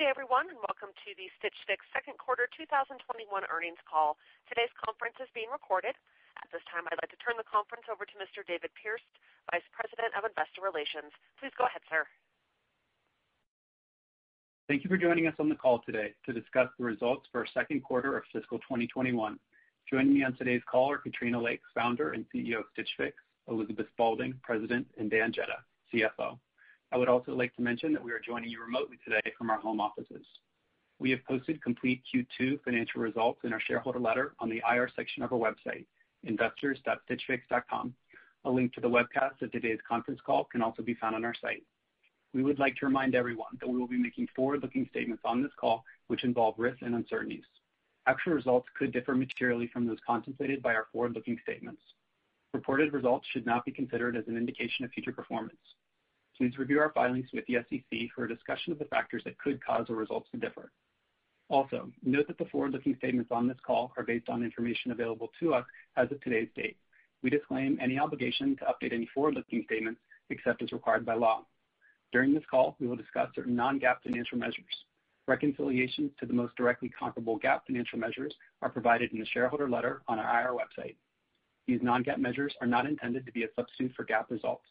Good day, everyone, and welcome to the Stitch Fix second quarter 2021 earnings call. Today's conference is being recorded. At this time, I'd like to turn the conference over to Mr. David Pearce, Vice President of Investor Relations. Please go ahead, sir. Thank you for joining us on the call today to discuss the results for our second quarter of fiscal 2021. Joining me on today's call are Katrina Lake, Founder and CEO of Stitch Fix, Elizabeth Spaulding, President, and Dan Jedda, CFO. I would also like to mention that we are joining you remotely today from our home offices. We have posted complete Q2 financial results in our shareholder letter on the IR section of our website, investors.stitchfix.com. A link to the webcast of today's conference call can also be found on our site. We would like to remind everyone that we will be making forward-looking statements on this call, which involve risks and uncertainties. Actual results could differ materially from those contemplated by our forward-looking statements. Reported results should not be considered as an indication of future performance. Please review our filings with the SEC for a discussion of the factors that could cause the results to differ. Also, note that the forward-looking statements on this call are based on information available to us as of today's date. We disclaim any obligation to update any forward-looking statements except as required by law. During this call, we will discuss certain non-GAAP financial measures. Reconciliations to the most directly comparable GAAP financial measures are provided in the shareholder letter on our IR website. These non-GAAP measures are not intended to be a substitute for GAAP results.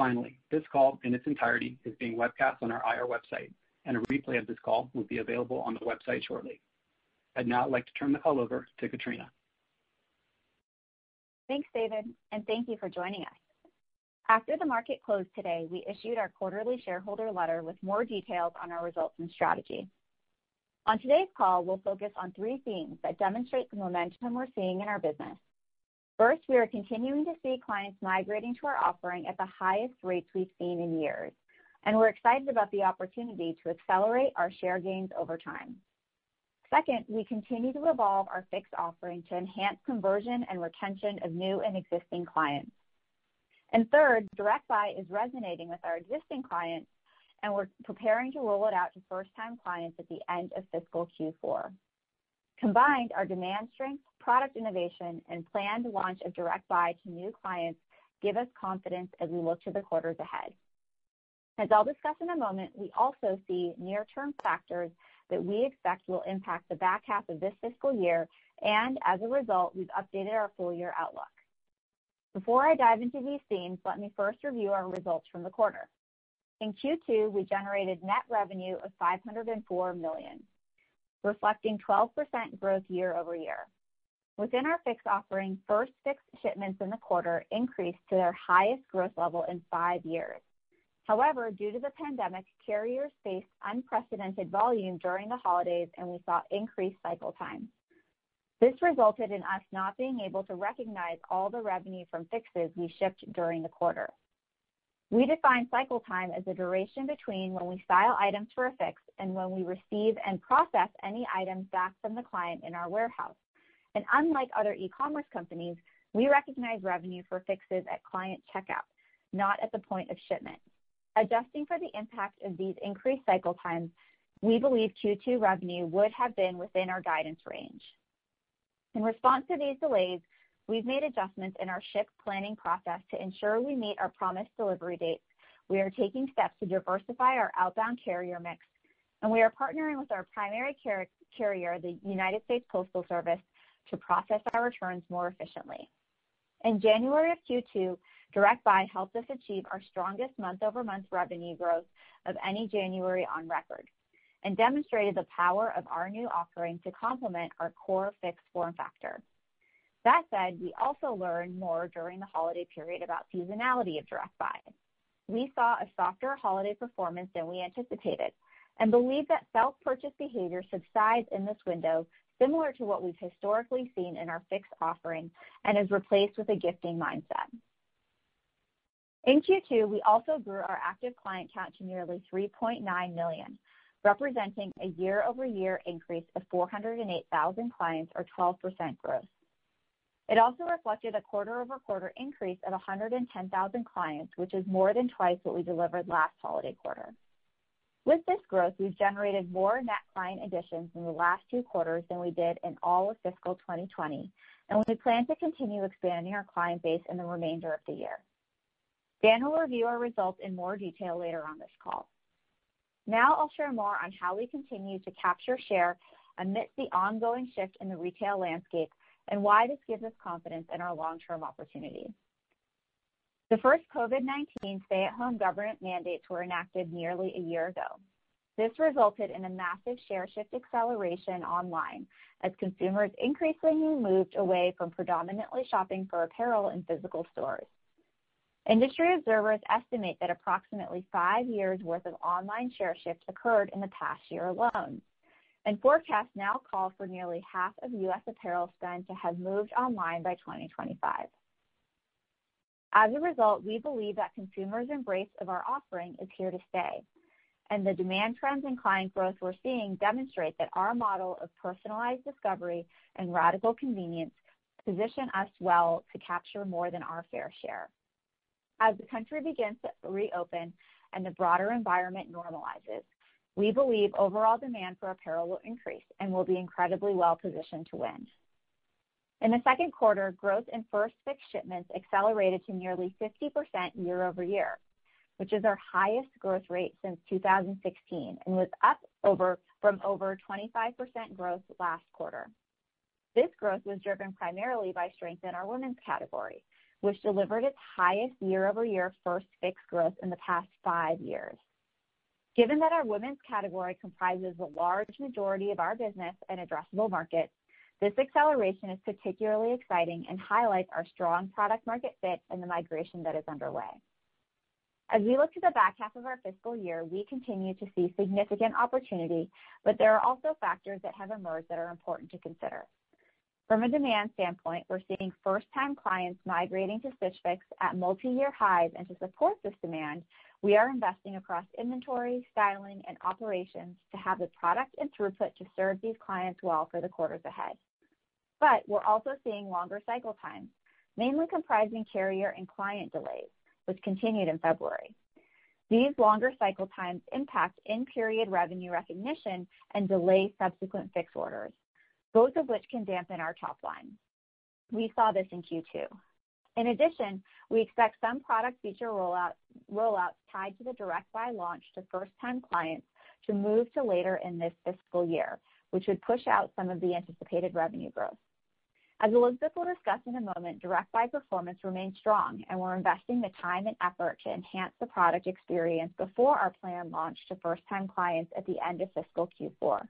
Finally, this call in its entirety is being webcast on our IR website, and a replay of this call will be available on the website shortly. I'd now like to turn the call over to Katrina. Thanks, David, and thank you for joining us. After the market closed today, we issued our quarterly shareholder letter with more details on our results and strategy. On today's call, we'll focus on three themes that demonstrate the momentum we're seeing in our business. First, we are continuing to see clients migrating to our offering at the highest rates we've seen in years, and we're excited about the opportunity to accelerate our share gains over time. Second, we continue to evolve our Fix offering to enhance conversion and retention of new and existing clients. Third, Direct Buy is resonating with our existing clients, and we're preparing to roll it out to first-time clients at the end of fiscal Q4. Combined, our demand strength, product innovation, and planned launch of Direct Buy to new clients give us confidence as we look to the quarters ahead. As I'll discuss in a moment, we also see near-term factors that we expect will impact the back half of this fiscal year, and as a result, we've updated our full-year outlook. Before I dive into these themes, let me first review our results from the quarter. In Q2, we generated net revenue of $504 million, reflecting 12% growth year-over-year. Within our Fix offering, first Fix shipments in the quarter increased to their highest growth level in five years. However, due to the pandemic, carriers faced unprecedented volume during the holidays, and we saw increased cycle time. This resulted in us not being able to recognize all the revenue from Fixes we shipped during the quarter. We define cycle time as the duration between when we style items for a Fix and when we receive and process any items back from the client in our warehouse. And unlike other e-commerce companies, we recognize revenue for Fixes at client checkout, not at the point of shipment. Adjusting for the impact of these increased cycle times, we believe Q2 revenue would have been within our guidance range. In response to these delays, we've made adjustments in our ship planning process to ensure we meet our promised delivery dates. We are taking steps to diversify our outbound carrier mix, and we are partnering with our primary carrier, the United States Postal Service, to process our returns more efficiently. In January of Q2, Direct Buy helped us achieve our strongest month-over-month revenue growth of any January on record and demonstrated the power of our new offering to complement our core fixed form factor. That said, we also learned more during the holiday period about seasonality of Direct Buy. We saw a softer holiday performance than we anticipated and believe that self-purchase behavior subsides in this window, similar to what we've historically seen in our Fix offering, and is replaced with a gifting mindset. In Q2, we also grew our active client count to nearly 3.9 million, representing a year-over-year increase of 408,000 clients or 12% growth. It also reflected a quarter-over-quarter increase of 110,000 clients, which is more than twice what we delivered last holiday quarter. With this growth, we've generated more net client additions in the last two quarters than we did in all of fiscal 2020, and we plan to continue expanding our client base in the remainder of the year. Dan will review our results in more detail later on this call. Now I'll share more on how we continue to capture share amidst the ongoing shift in the retail landscape and why this gives us confidence in our long-term opportunity. The first COVID-19 stay-at-home government mandates were enacted nearly a year ago. This resulted in a massive share shift acceleration online as consumers increasingly moved away from predominantly shopping for apparel in physical stores. Industry observers estimate that approximately five years' worth of online share shift occurred in the past year alone, and forecasts now call for nearly half of U.S. apparel spend to have moved online by 2025. As a result, we believe that consumers' embrace of our offering is here to stay, and the demand trends and client growth we're seeing demonstrate that our model of personalized discovery and radical convenience position us well to capture more than our fair share. As the country begins to reopen and the broader environment normalizes, we believe overall demand for apparel will increase and will be incredibly well-positioned to win. In the second quarter, growth in First Fix shipments accelerated to nearly 50% year-over-year, which is our highest growth rate since 2016 and was up from over 25% growth last quarter. This growth was driven primarily by strength in our women's category, which delivered its highest year-over-year First Fix growth in the past five years. Given that our women's category comprises the large majority of our business and addressable market, this acceleration is particularly exciting and highlights our strong product market fit and the migration that is underway. As we look to the back half of our fiscal year, we continue to see significant opportunity, but there are also factors that have emerged that are important to consider. From a demand standpoint, we're seeing first-time clients migrating to Stitch Fix at multi-year highs, and to support this demand, we are investing across inventory, styling, and operations to have the product and throughput to serve these clients well for the quarters ahead. But we're also seeing longer cycle times, mainly comprising carrier and client delays, which continued in February. These longer cycle times impact in-period revenue recognition and delay subsequent Fix orders, both of which can dampen our top line. We saw this in Q2. In addition, we expect some product feature rollouts tied to the Direct Buy launch to first-time clients to move to later in this fiscal year, which would push out some of the anticipated revenue growth. As Elizabeth will discuss in a moment, Direct Buy performance remains strong, and we're investing the time and effort to enhance the product experience before our planned launch to first-time clients at the end of fiscal Q4.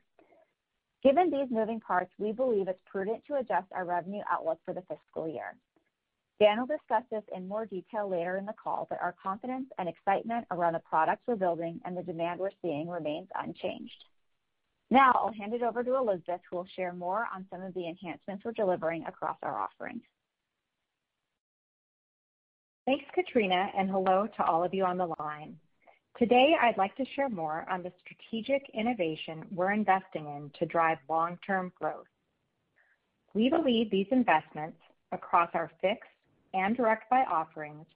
Given these moving parts, we believe it's prudent to adjust our revenue outlook for the fiscal year. Dan will discuss this in more detail later in the call, but our confidence and excitement around the products we're building and the demand we're seeing remains unchanged. Now, I'll hand it over to Elizabeth, who will share more on some of the enhancements we're delivering across our offerings. Thanks, Katrina, and hello to all of you on the line. Today, I'd like to share more on the strategic innovation we're investing in to drive long-term growth. We believe these investments across our Fix and Direct Buy offerings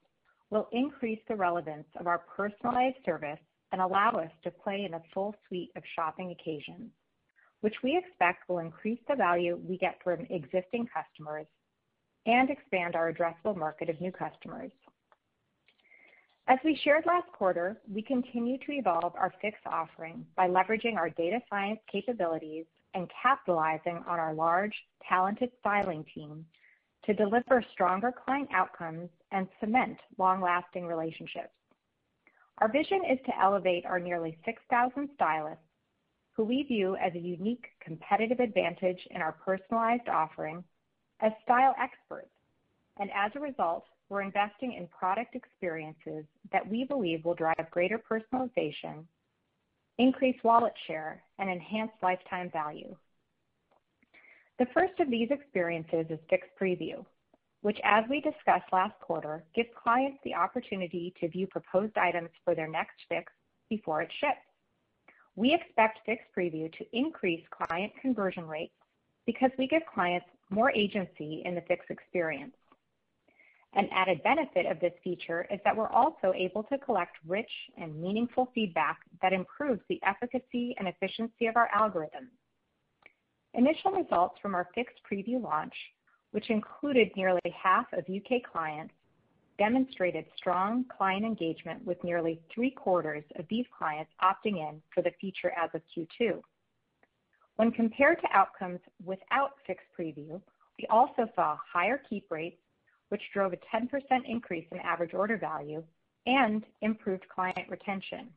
will increase the relevance of our personalized service and allow us to play in a full suite of shopping occasions, which we expect will increase the value we get from existing customers and expand our addressable market of new customers. As we shared last quarter, we continue to evolve our Fix offering by leveraging our data science capabilities and capitalizing on our large, talented styling team to deliver stronger client outcomes and cement long-lasting relationships. Our vision is to elevate our nearly 6,000 stylists, who we view as a unique competitive advantage in our personalized offering, as style experts. And as a result, we're investing in product experiences that we believe will drive greater personalization, increase wallet share, and enhance lifetime value. The first of these experiences is Fix Preview, which, as we discussed last quarter, gives clients the opportunity to view proposed items for their next Fix before it ships. We expect Fix Preview to increase client conversion rates because we give clients more agency in the Fix experience. An added benefit of this feature is that we're also able to collect rich and meaningful feedback that improves the efficacy and efficiency of our algorithms. Initial results from our Fix Preview launch, which included nearly half of U.K. clients, demonstrated strong client engagement with nearly three-quarters of these clients opting in for the feature as of Q2. When compared to outcomes without Fix Preview, we also saw higher keep rates, which drove a 10% increase in average order value and improved client retention.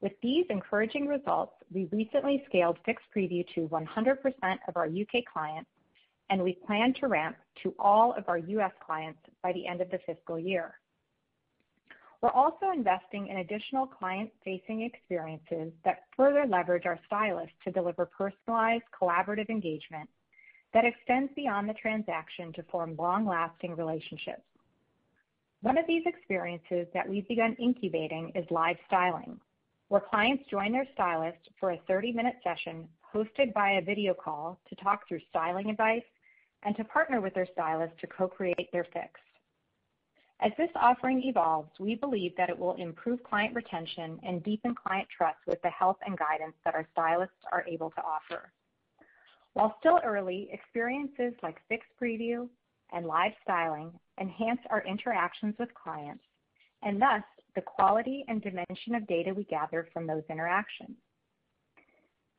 With these encouraging results, we recently scaled Fix Preview to 100% of our U.K. clients, and we plan to ramp to all of our U.S. clients by the end of the fiscal year. We're also investing in additional client-facing experiences that further leverage our stylists to deliver personalized, collaborative engagement that extends beyond the transaction to form long-lasting relationships. One of these experiences that we've begun incubating is live styling, where clients join their stylist for a 30-minute session hosted by a video call to talk through styling advice and to partner with their stylist to co-create their Fix. As this offering evolves, we believe that it will improve client retention and deepen client trust with the help and guidance that our stylists are able to offer. While still early, experiences like Fix Preview and live styling enhance our interactions with clients, and thus the quality and dimension of data we gather from those interactions.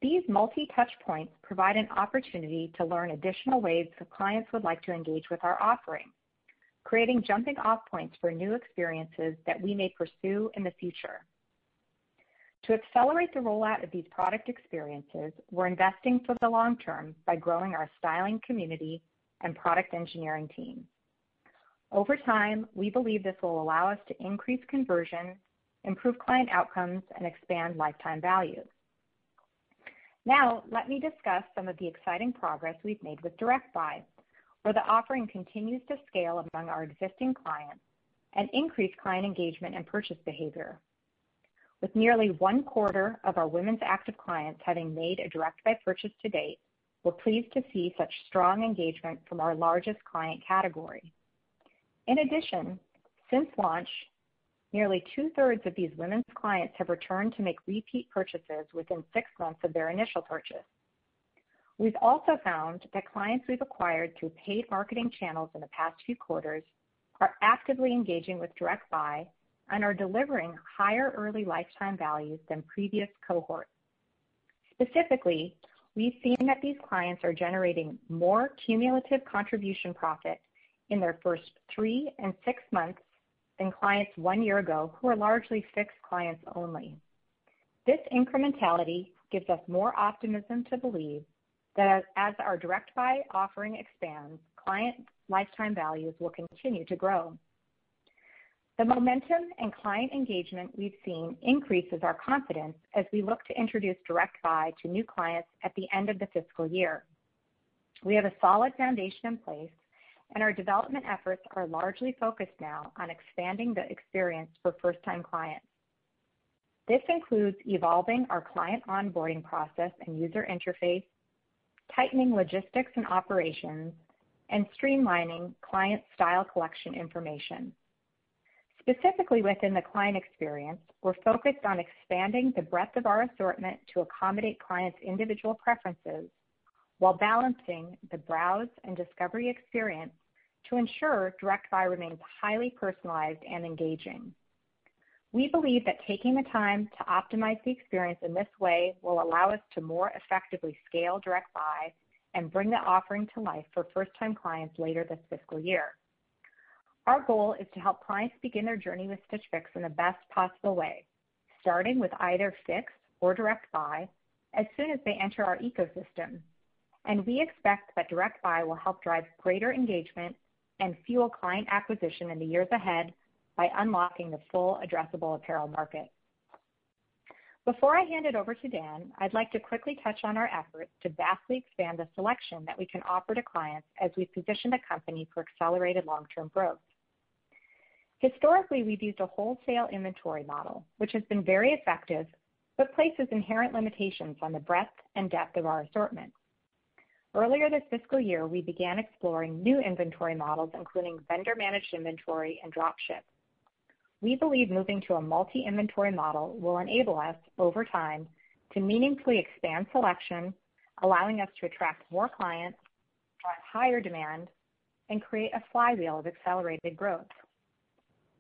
These multi-touch points provide an opportunity to learn additional ways that clients would like to engage with our offering, creating jumping-off points for new experiences that we may pursue in the future. To accelerate the rollout of these product experiences, we're investing for the long term by growing our styling community and product engineering team. Over time, we believe this will allow us to increase conversion, improve client outcomes, and expand lifetime value. Now, let me discuss some of the exciting progress we've made with Direct Buy, where the offering continues to scale among our existing clients and increase client engagement and purchase behavior. With nearly one-quarter of our women's active clients having made a Direct Buy purchase to date, we're pleased to see such strong engagement from our largest client category. In addition, since launch, nearly two-thirds of these women's clients have returned to make repeat purchases within six months of their initial purchase. We've also found that clients we've acquired through paid marketing channels in the past few quarters are actively engaging with Direct Buy and are delivering higher early lifetime values than previous cohorts. Specifically, we've seen that these clients are generating more cumulative contribution profit in their first three and six months than clients one year ago who are largely fixed clients only. This incrementality gives us more optimism to believe that as our Direct Buy offering expands, client lifetime values will continue to grow. The momentum and client engagement we've seen increases our confidence as we look to introduce Direct Buy to new clients at the end of the fiscal year. We have a solid foundation in place, and our development efforts are largely focused now on expanding the experience for first-time clients. This includes evolving our client onboarding process and user interface, tightening logistics and operations, and streamlining client style collection information. Specifically within the client experience, we're focused on expanding the breadth of our assortment to accommodate clients' individual preferences while balancing the browse and discovery experience to ensure Direct Buy remains highly personalized and engaging. We believe that taking the time to optimize the experience in this way will allow us to more effectively scale Direct Buy and bring the offering to life for first-time clients later this fiscal year. Our goal is to help clients begin their journey with Stitch Fix in the best possible way, starting with either Fix or Direct Buy as soon as they enter our ecosystem. And we expect that Direct Buy will help drive greater engagement and fuel client acquisition in the years ahead by unlocking the full addressable apparel market. Before I hand it over to Dan, I'd like to quickly touch on our efforts to vastly expand the selection that we can offer to clients as we position the company for accelerated long-term growth. Historically, we've used a wholesale inventory model, which has been very effective, but places inherent limitations on the breadth and depth of our assortment. Earlier this fiscal year, we began exploring new inventory models, including vendor-managed inventory and drop ship. We believe moving to a multi-inventory model will enable us, over time, to meaningfully expand selection, allowing us to attract more clients, drive higher demand, and create a flywheel of accelerated growth.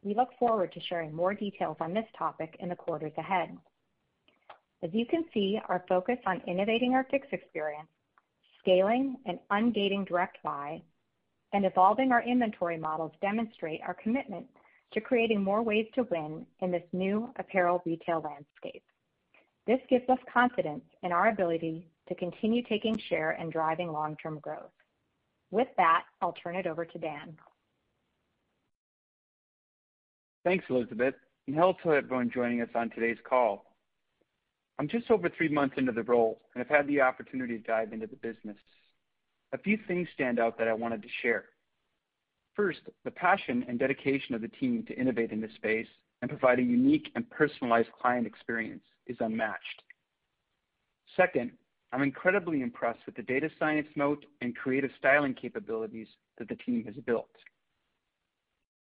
We look forward to sharing more details on this topic in the quarters ahead. As you can see, our focus on innovating our Fix experience, scaling and ungating Direct Buy, and evolving our inventory models demonstrate our commitment to creating more ways to win in this new apparel retail landscape. This gives us confidence in our ability to continue taking share and driving long-term growth. With that, I'll turn it over to Dan. Thanks, Elizabeth, and hello to everyone joining us on today's call. I'm just over three months into the role and have had the opportunity to dive into the business. A few things stand out that I wanted to share. First, the passion and dedication of the team to innovate in this space and provide a unique and personalized client experience is unmatched. Second, I'm incredibly impressed with the data science moat and creative styling capabilities that the team has built.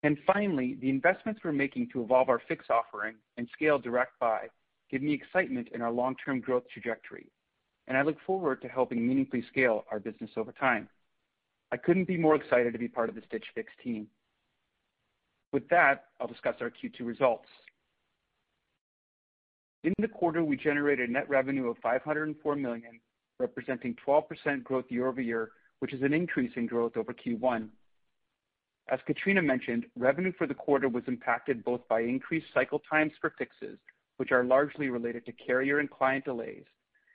And finally, the investments we're making to evolve our Fix offering and scale Direct Buy give me excitement in our long-term growth trajectory, and I look forward to helping meaningfully scale our business over time. I couldn't be more excited to be part of the Stitch Fix team. With that, I'll discuss our Q2 results. In the quarter, we generated net revenue of 504 million, representing 12% growth year-over-year, which is an increase in growth over Q1. As Katrina mentioned, revenue for the quarter was impacted both by increased cycle times for Fixes, which are largely related to carrier and client delays,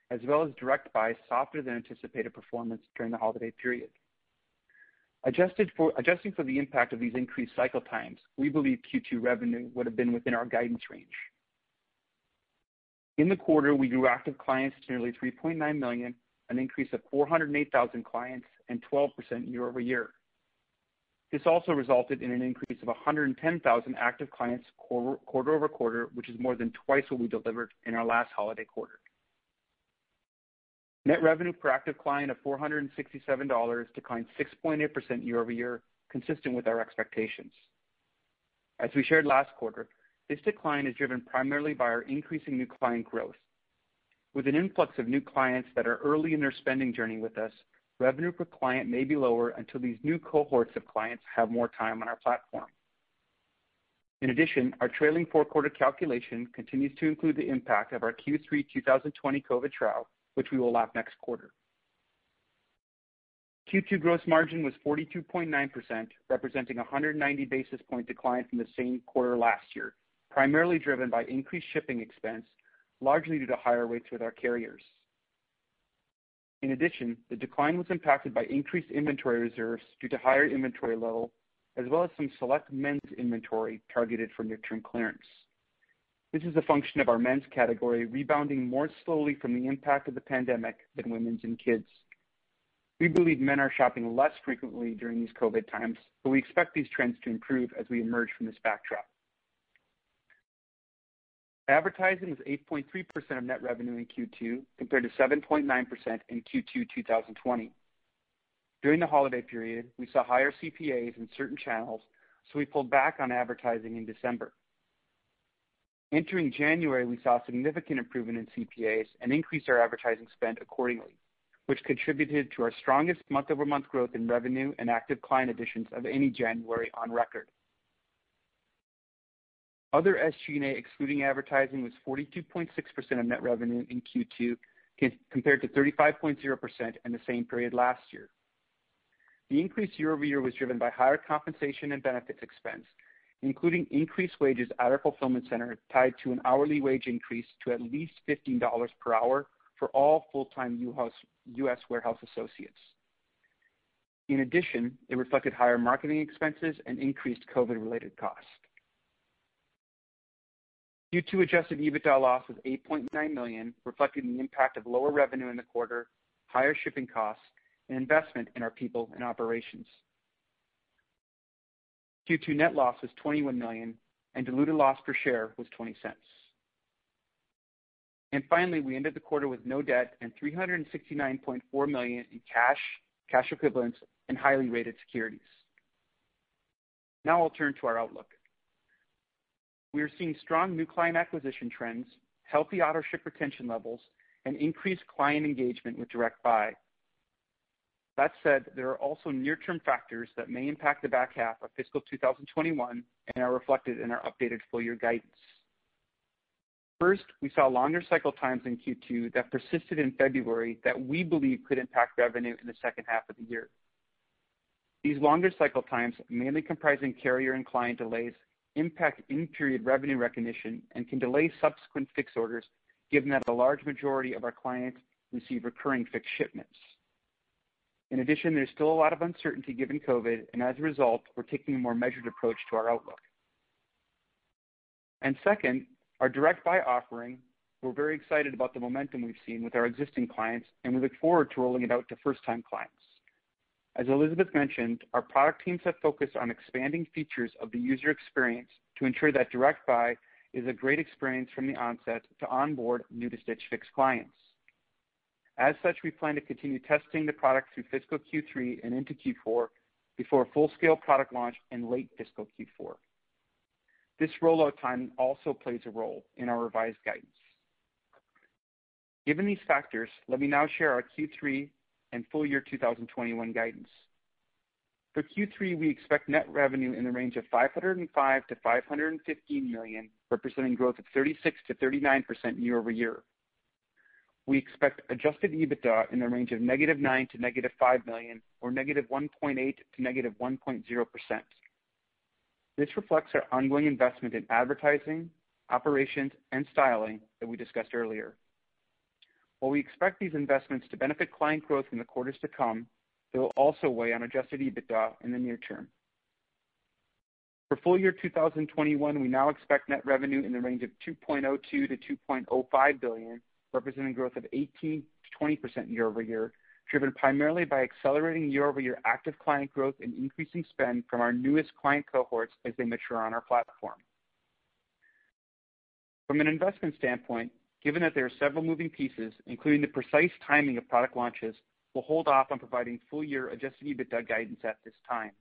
as well as Direct Buy softer than anticipated performance during the holiday period. Adjusting for the impact of these increased cycle times, we believe Q2 revenue would have been within our guidance range. In the quarter, we grew active clients to nearly 3.9 million, an increase of 408,000 clients and 12% year-over-year. This also resulted in an increase of 110,000 active clients quarter-over-quarter, which is more than twice what we delivered in our last holiday quarter. Net revenue per active client of $467 declined 6.8% year-over-year, consistent with our expectations. As we shared last quarter, this decline is driven primarily by our increasing new client growth. With an influx of new clients that are early in their spending journey with us, revenue per client may be lower until these new cohorts of clients have more time on our platform. In addition, our trailing four-quarter calculation continues to include the impact of our Q3 2020 COVID trial, which we will lap next quarter. Q2 gross margin was 42.9%, representing 190 basis point decline from the same quarter last year, primarily driven by increased shipping expense, largely due to higher rates with our carriers. In addition, the decline was impacted by increased inventory reserves due to higher inventory level, as well as some select men's inventory targeted for near-term clearance. This is a function of our men's category rebounding more slowly from the impact of the pandemic than women's and kids. We believe men are shopping less frequently during these COVID times, but we expect these trends to improve as we emerge from this backdrop. Advertising was 8.3% of net revenue in Q2, compared to 7.9% in Q2 2020. During the holiday period, we saw higher CPAs in certain channels, so we pulled back on advertising in December. Entering January, we saw significant improvement in CPAs and increased our advertising spend accordingly, which contributed to our strongest month-over-month growth in revenue and active client additions of any January on record. Other SG&A excluding advertising was 42.6% of net revenue in Q2, compared to 35.0% in the same period last year. The increase year-over-year was driven by higher compensation and benefits expense, including increased wages at our fulfillment center tied to an hourly wage increase to at least $15 per hour for all full-time U.S. warehouse associates. In addition, it reflected higher marketing expenses and increased COVID-related costs. Q2 adjusted EBITDA loss was 8.9 million, reflecting the impact of lower revenue in the quarter, higher shipping costs, and investment in our people and operations. Q2 net loss was 21 million, and diluted loss per share was $0.20. And Finally, we ended the quarter with no debt and 369.4 million in cash, cash equivalents, and highly rated securities. Now I'll turn to our outlook. We are seeing strong new client acquisition trends, healthy auto-ship retention levels, and increased client engagement with Direct Buy. That said, there are also near-term factors that may impact the back half of fiscal 2021 and are reflected in our updated full-year guidance. First, we saw longer cycle times in Q2 that persisted in February that we believe could impact revenue in the second half of the year. These longer cycle times, mainly comprising carrier and client delays, impact in-period revenue recognition and can delay subsequent Fix orders, given that a large majority of our clients receive recurring Fix shipments. In addition, there's still a lot of uncertainty given COVID, and as a result, we're taking a more measured approach to our outlook. Second, our Direct Buy offering, we're very excited about the momentum we've seen with our existing clients, and we look forward to rolling it out to first-time clients. As Elizabeth mentioned, our product teams have focused on expanding features of the user experience to ensure that Direct Buy is a great experience from the onset to onboard new to Stitch Fix clients. As such, we plan to continue testing the product through fiscal Q3 and into Q4 before a full-scale product launch in late fiscal Q4. This rollout timing also plays a role in our revised guidance. Given these factors, let me now share our Q3 and full year 2021 guidance. For Q3, we expect net revenue in the range of $505 million-$515 million, representing growth of 36%-39% year-over-year. We expect adjusted EBITDA in the range of -$9 million to -$5 million, or -1.8 to -1.0%. This reflects our ongoing investment in advertising, operations, and styling that we discussed earlier. While we expect these investments to benefit client growth in the quarters to come, they will also weigh on adjusted EBITDA in the near term. For full year 2021, we now expect net revenue in the range of $2.02 billion-$2.05 billion, representing growth of 18%-20% year-over-year, driven primarily by accelerating year-over-year active client growth and increasing spend from our newest client cohorts as they mature on our platform. From an investment standpoint, given that there are several moving pieces, including the precise timing of product launches, we'll hold off on providing full-year adjusted EBITDA guidance at this time.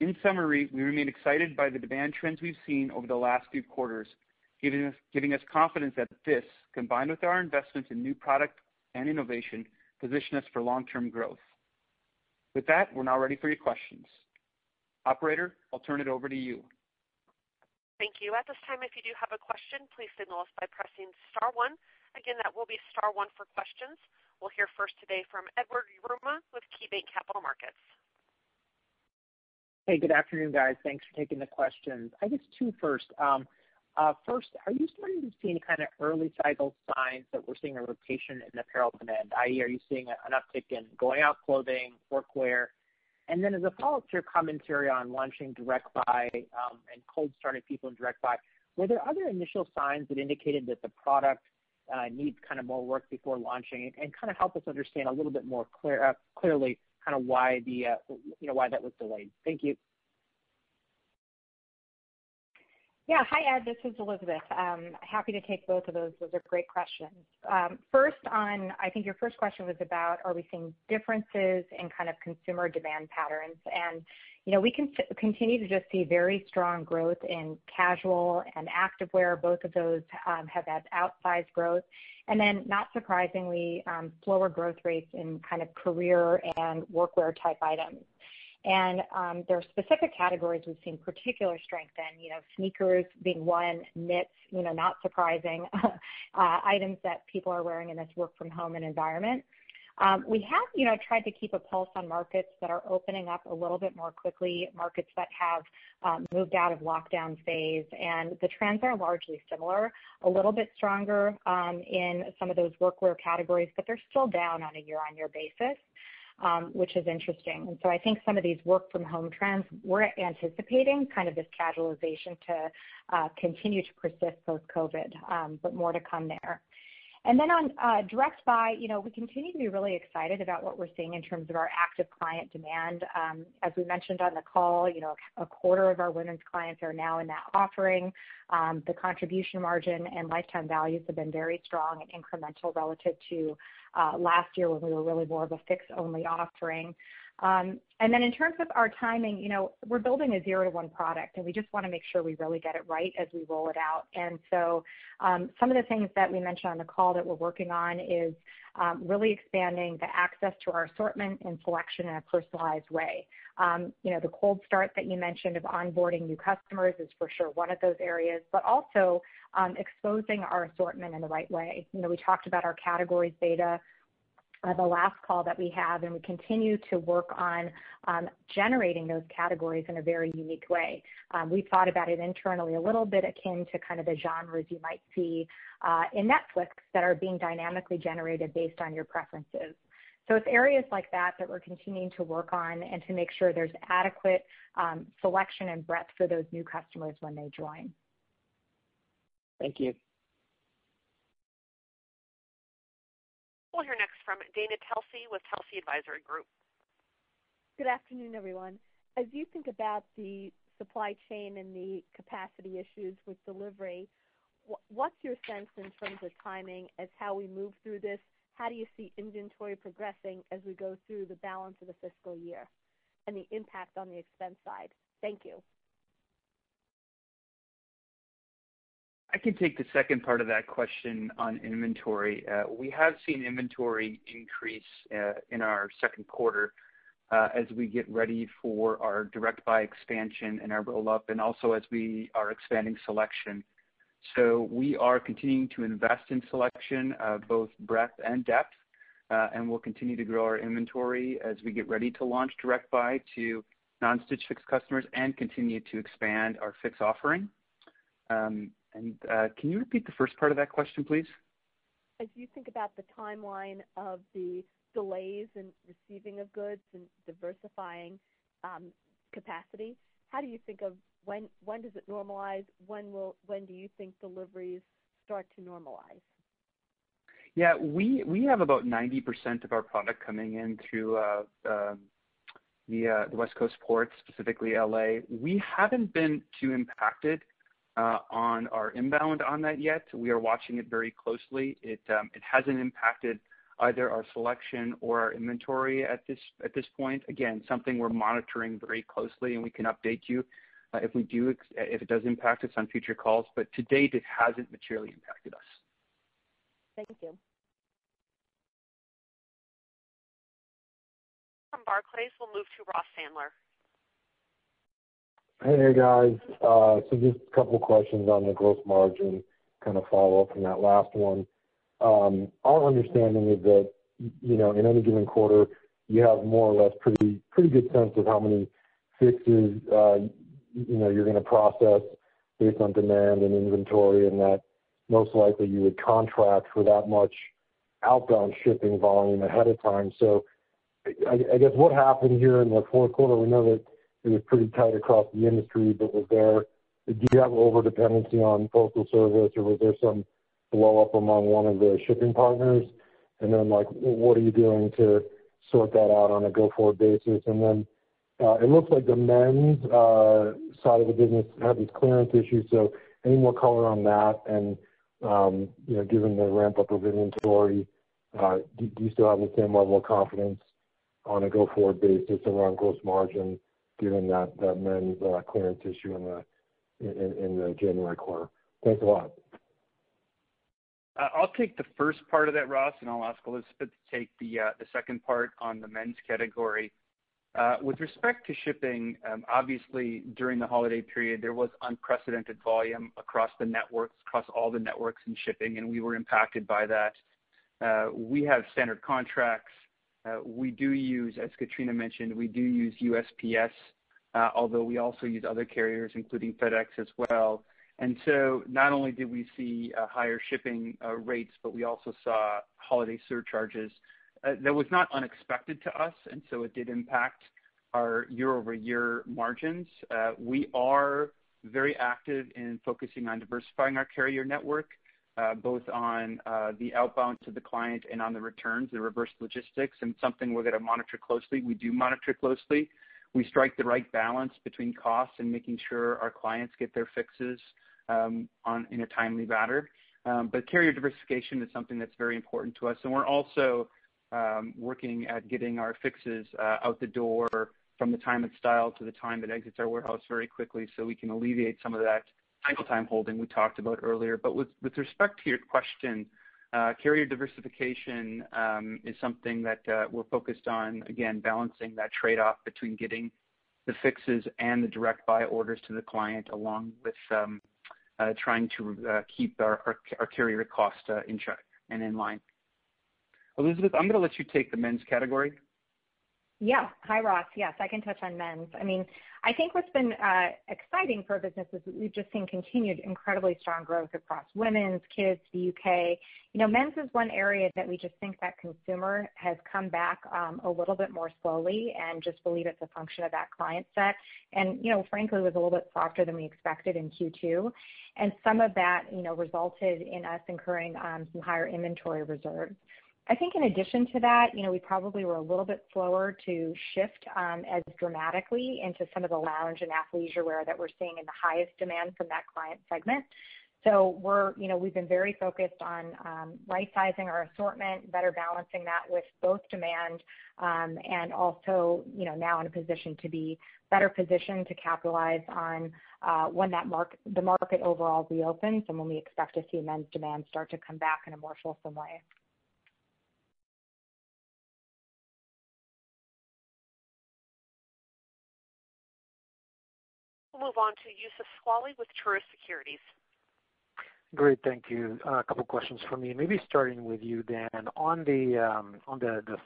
In summary, we remain excited by the demand trends we've seen over the last few quarters, giving us confidence that this, combined with our investments in new product and innovation, position us for long-term growth. With that, we're now ready for your questions. Operator, I'll turn it over to you. Thank you. At this time, if you do have a question, please signal us by pressing star one. Again, that will be star one for questions. We'll hear first today from Edward Yruma with KeyBanc Capital Markets. Hey, good afternoon, guys. Thanks for taking the questions. I guess two first. Um, uh, first, are you starting to see any kind of early cycle signs that we're seeing a rotation in apparel demand, i.e., are you seeing an uptick in going-out clothing, workwear? And then as a follow-up to your commentary on launching Direct Buy um, and cold starting people in Direct Buy, were there other initial signs that indicated that the product uh, needs kind of more work before launching? And kind of help us understand a little bit more uh, clearly kind of why the uh you know why that was delayed. Thank you. Yeah. Hi, Ed. This is Elizabeth. Um, happy to take both of those. Those are great questions. Um, first, on, I think your first question was about are we seeing differences in kind of consumer demand patterns? And, you know, we can continue to just see very strong growth in casual and activewear. Both of those um, have had outsized growth. And then not surprisingly, slower growth rates in kind of career and workwear type items. And um, there are specific categories we've seen particular strength in, you know, sneakers being one, knits, you know, not surprising, uh, items that people are wearing in this work from home environment. Um, we have you know, tried to keep a pulse on markets that are opening up a little bit more quickly, markets that have um, moved out of lockdown phase, and the trends are largely similar. A little bit stronger in some of those workwear categories, but they're still down on a year-on-year basis, Um, which is interesting. And so I think some of these work from home trends, we're anticipating kind of this casualization to uh, continue to persist post-COVID, um, but more to come there. Then on uh, Direct Buy, you know, we continue to be really excited about what we're seeing in terms of our active client demand. Um, as we mentioned on the call, you know, a quarter of our women's clients are now in that offering. Um, the contribution margin and lifetime values have been very strong and incremental relative to uh, last year when we were really more of a Fix-only offering. In terms of our timing, you know, we're building a zero to one product, and we just want to make sure we really get it right as we roll it out. And so um some of the things that we mentioned on the call that we're working on is really expanding the access to our assortment and selection in a personalized way. Um, you know, the cold start that you mentioned of onboarding new customers is for sure one of those areas, but also exposing our assortment in the right way. You know, we talked about our categories data Uh, the last call that we have, and we continue to work on um, generating those categories in a very unique way. Um, we've thought about it internally a little bit akin to kind of the genres you might see uh, in Netflix that are being dynamically generated based on your preferences. So it's areas like that that we're continuing to work on and to make sure there's adequate um, selection and breadth for those new customers when they join. Thank you. We'll hear next from Dana Telsey with Telsey Advisory Group. Good afternoon, everyone. As you think about the supply chain and the capacity issues with delivery, what's your sense in terms of timing as how we move through this? How do you see inventory progressing as we go through the balance of the fiscal year and the impact on the expense side? Thank you. I can take the second part of that question on inventory. Uh, we have seen inventory increase uh, in our second quarter uh, as we get ready for our Direct Buy expansion and our roll-up, and also as we are expanding selection. So we are continuing to invest in selection, both breadth and depth, and we'll continue to grow our inventory as we get ready to launch Direct Buy to non-Stitch Fix customers and continue to expand our Fix offering. Um, Uh, can you repeat the first part of that question, please? As you think about the timeline of the delays in receiving of goods and diversifying um, capacity, how do you think of when when does it normalize? When will when do you think deliveries start to normalize? Yeah. We we have about 90% of our product coming in through uh, um, the uh, the West Coast ports, specifically L.A. We haven't been too impacted Uh, on our inbound on that yet. We are watching it very closely. It um, hasn't impacted either our selection or our inventory at this point. Again, something we're monitoring very closely, and we can update you uh, if we do if it does impact us on future calls. But to date, it hasn't materially impacted us. Thank you. From Barclays, we'll move to Ross Sandler. Hey, guys. So just a couple questions on the gross margin, kind of follow up from that last one. Our understanding is that, you know, in any given quarter, you have more or less pretty pretty good sense of how many Fixes uh you're going to process based on demand and inventory, and that most likely you would contract for that much outbound shipping volume ahead of time. So I guess what happened here in the fourth quarter, we know that it was pretty tight across the industry, but was there, do you have overdependency on Postal Service, or was there some blow up among one of the shipping partners? And then, like, what are you doing to sort that out on a go-forward basis? And then, uh, it looks like the men's uh, side of the business had these clearance issues, so any more color on that? And, um, you know, given the ramp-up of inventory, uh, do you still have the same level of confidence on a go-forward basis around gross margin given that men's uh, clearance issue in the January quarter? Thanks a lot. Uh, I'll take the first part of that, Ross, and I'll ask Elizabeth to take the uh, second part on the men's category. With respect to shipping, um, obviously during the holiday period, there was unprecedented volume across the networks, across all the networks in shipping, and we were impacted by that. We have standard contracts. Uh, we do use, as Katrina mentioned, we do use USPS, uh, although we also use other carriers, including FedEx as well. And so not only did we see uh, higher shipping rates, but we also saw holiday surcharges. That was not unexpected to us, and so it did impact our year-over-year margins. We are very active in focusing on diversifying our carrier network, Uh, both on uh, the outbound to the client and on the returns, the reverse logistics, and something we're going to monitor closely. We do monitor closely. We strike the right balance between costs and making sure our clients get their Fixes um, in a timely manner. Um, but carrier diversification is something that's very important to us, and we're also um, working at getting our Fixes uh, out the door from the time it's styled to the time it exits our warehouse very quickly so we can alleviate some of that cycle time holding we talked about earlier. But with with respect to your question, uh, carrier diversification um, is something that uh, we're focused on, again, balancing that trade-off between getting the Fixes and the Direct Buy orders to the client, along with um, uh, trying to keep our carrier cost in check and in line. Elizabeth, I'm going to let you take the men's category. Yeah. Hi, Ross. Yes, I can touch on men's. I mean, I think what's been uh, exciting for our business is we've just seen continued incredibly strong growth across women's, kids, the U.K. You know, men's is one area that we just think that consumer has come back um, a little bit more slowly and just believe it's a function of that client set. And, you know, frankly, was a little bit softer than we expected in Q2. and Some of that you know, resulted in us incurring um, some higher inventory reserves. I think in addition to that, you know, we probably were a little bit slower to shift um, as dramatically into some of the lounge and athleisure wear that we're seeing in the highest demand from that client segment. So we're, you know, We've been very focused on um, right-sizing our assortment, better balancing that with both demand, um, and also you know, now in a position to be better positioned to capitalize on uh, when that market the market overall reopens and when we expect to see men's demand start to come back in a more fulsome way. We'll move on to Youssef Squali with Truist Securities. Great. Thank you. A couple questions from me. Maybe starting with you, Dan. On the um,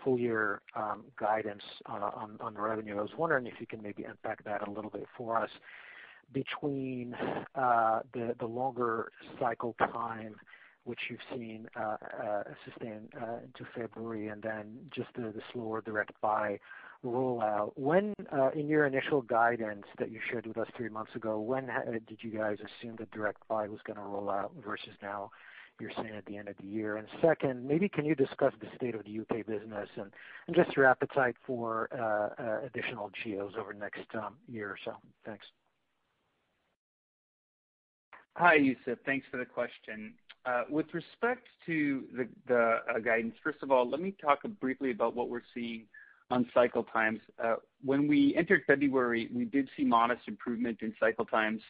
full year um, guidance uh, on the revenue, I was wondering if you can maybe unpack that a little bit for us between uh, the longer cycle time, which you've seen uh, sustain into February, and then just the slower Direct Buy rollout. When uh, in your initial guidance that you shared with us three months ago, when uh, did you guys assume that Direct Buy was going to roll out versus now you're saying at the end of the year? Second, maybe can you discuss the state of the U.K. business and just your appetite for uh, additional geos over the next um, year or so? Thanks. Hi, Youssef. Thanks for the question. With respect to the guidance, first of all, let me talk briefly about what we're seeing on cycle times. Uh, when we entered February, we did see modest improvement in cycle times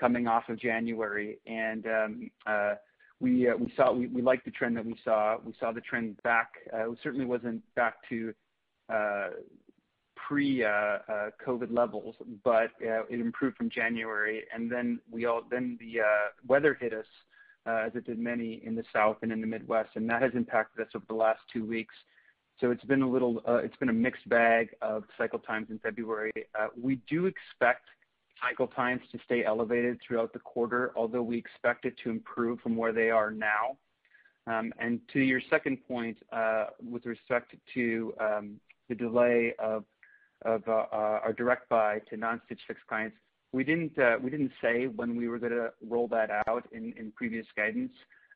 coming off of January. And um, uh, uh, we liked the trend that we saw. We saw the trend back. It certainly wasn't back to pre-COVID levels, but it improved from January. And then the weather hit us, as it did many in the South and in the Midwest, and that has impacted us over the last two weeks. So it's been a little uh it's been a mixed bag of cycle times in February. Uh, we do expect cycle times to stay elevated throughout the quarter, although we expect it to improve from where they are now. Um and to your second point, uh, with respect to um, the delay of uh, our Direct Buy to non-Stitch Fix clients, we didn't say when we were going to roll that out in previous guidance.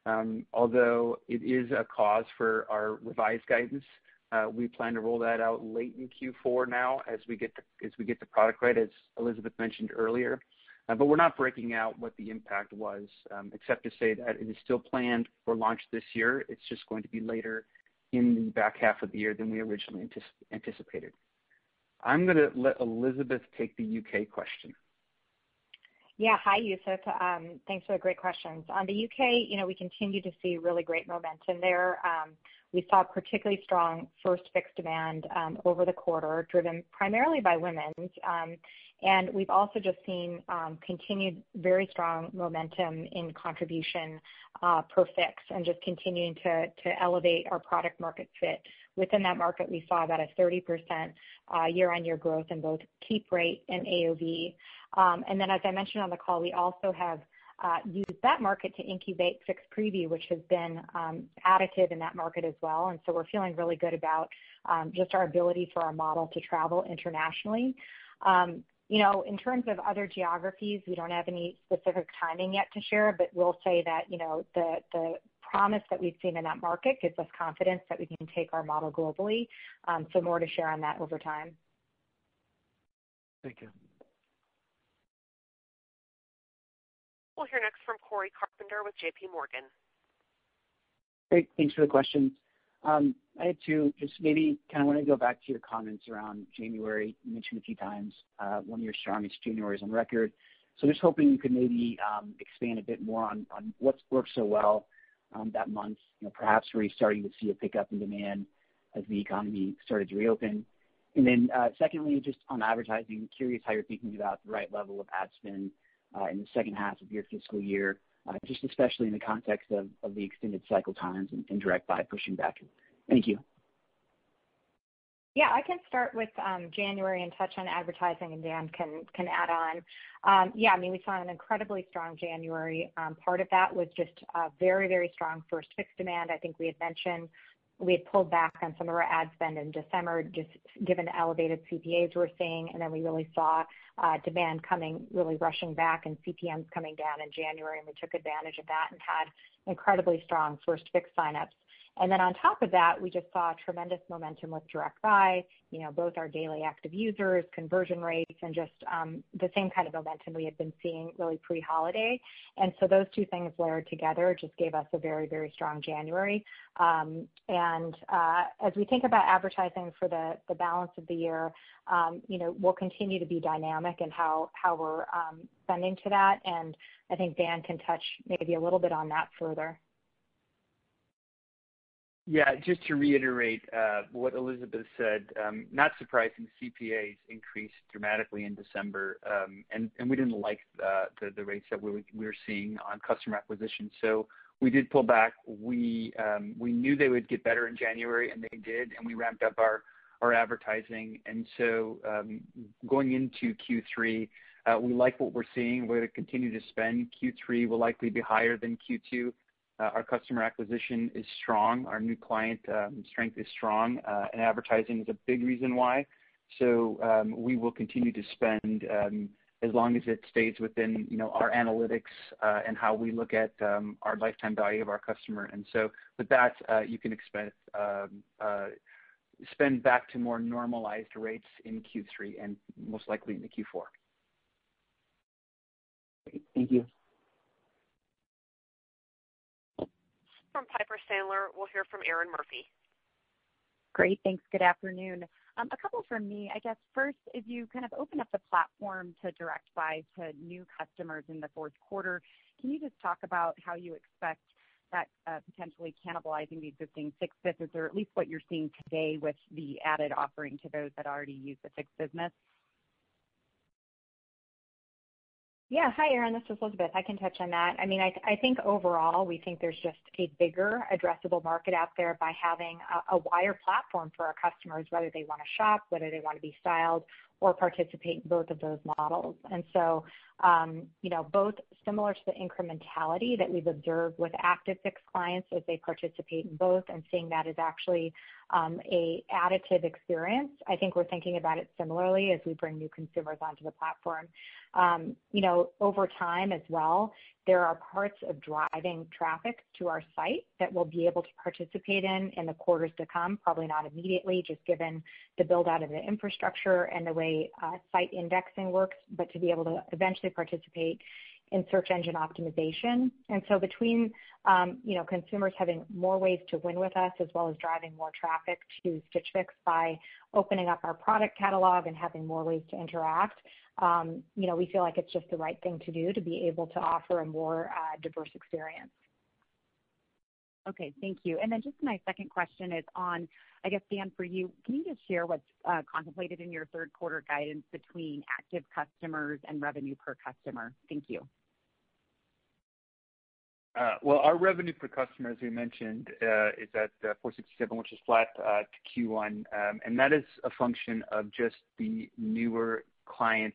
Um, although it is a cause for our revised guidance. Uh, we plan to roll that out late in Q4 now as we get the as we get the product right, as Elizabeth mentioned earlier. Uh, but we're not breaking out what the impact was, um, except to say that it is still planned for launch this year. It's just going to be later in the back half of the year than we originally anticipated. I'm going to let Elizabeth take the U.K. question. Yeah. Hi, Youssef. Um, thanks for the great questions. On the U.K., you know, we continue to see really great momentum there. Um, we saw particularly strong first Fix demand um, over the quarter, driven primarily by women's. Um, and we've also just seen continued very strong momentum in contribution uh, per Fix and just continuing to elevate our product market fit. Within that market, we saw about a 30% uh, year-on-year growth in both keep rate and AOV. Um, and then as I mentioned on the call, we also have uh, used that market to incubate Fix Preview, which has been um, additive in that market as well. And so we're feeling really good about um, just our ability for our model to travel internationally. You know, in terms of other geographies, we don't have any specific timing yet to share, but we'll say that you know, the promise that we've seen in that market gives us confidence that we can take our model globally. Um, so more to share on that over time. Thank you. We'll hear next from Cory Carpenter with JPMorgan. Great. Thanks for the question. Um, I had two. Just maybe kind of want to go back to your comments around January. You mentioned a few times uh, one of your strongest Januaries on record. So just hoping you could maybe um, expand a bit more on what's worked so well um, that month. Perhaps were you starting to see a pickup in demand as the economy started to reopen? And then uh secondly, just on advertising, curious how you're thinking about the right level of ad spend Uh, in the second half of your fiscal year, uh, just especially in the context of the extended cycle times and Direct Buy pushing back. Thank you. Yeah, I can start with um, January and touch on advertising, and Dan can add on. Um, yeah, I mean, we saw an incredibly strong January. Um, part of that was just a very very strong First Fix demand. I think we had mentioned we had pulled back on some of our ad spend in December, just given the elevated CPAs we're seeing, and then we really saw uh, demand coming, really rushing back and CPMs coming down in January, and we took advantage of that and had incredibly strong First Fix sign-ups. And then on top of that, we just saw tremendous momentum with Direct Buy, you know, both our daily active users, conversion rates, and just um, the same kind of momentum we had been seeing really pre-holiday. And so those two things layered together just gave us a very very strong January. Um, and uh, as we think about advertising for the balance of the year, um, you know, we'll continue to be dynamic in how, how we're um, spending to that, and I think Dan can touch maybe a little bit on that further. Yeah, just to reiterate uh, what Elizabeth said, um, not surprising, CPAs increased dramatically in December, um, and we didn't like uh, the rates that we were seeing on customer acquisition. So we did pull back. Um, we knew they would get better in January, and they did, and we ramped up our advertising. And so um going into Q3, uh, we like what we're seeing. We're going to continue to spend. Q3 will likely be higher than Q2. Uh, our customer acquisition is strong. Our new client um, strength is strong, uh, and advertising is a big reason why. So um we will continue to spend um, as long as it stays within our analytics uh, and how we look at um, our lifetime value of our customer. And so with that, you can expect spend back to more normalized rates in Q3 and most likely into Q4. Great. Thank you. From Piper Sandler, we'll hear from Erinn Murphy. Great. Thanks. Good afternoon. Um, a couple from me. I guess first, as you kind of open up the platform to Direct Buy to new customers in the fourth quarter, can you just talk about how you expect that uh, potentially cannibalizing the existing Fix business, or at least what you're seeing today with the added offering to those that already use the Fix business? Yeah. Hi, Erinn. This is Elizabeth. I can touch on that. I mean, I, I think overall, we think there's just a bigger addressable market out there by having a wider platform for our customers, whether they want to shop, whether they want to be styled or participate in both of those models. And so, um, you know, both similar to the incrementality that we've observed with active Fix clients as they participate in both and seeing that as actually a additive experience. I think we're thinking about it similarly as we bring new consumers onto the platform. Over time as well, there are parts of driving traffic to our site that we'll be able to participate in in the quarters to come, probably not immediately, just given the build-out of the infrastructure and the way uh, site indexing works, but to be able to eventually participate in search engine optimization. And so between um, you know, consumers having more ways to win with us, as well as driving more traffic to Stitch Fix by opening up our product catalog and having more ways to interact, Um, we feel like it's just the right thing to do to be able to offer a more uh, diverse experience. Okay. Thank you. And then just my second question is on, I guess, Dan, for you, can you just share what's uh, contemplated in your third quarter guidance between active customers and revenue per customer? Thank you. Uh, well, our revenue per customer, as we mentioned, is at 467, which is flat to Q1. Um and that is a function of just the newer client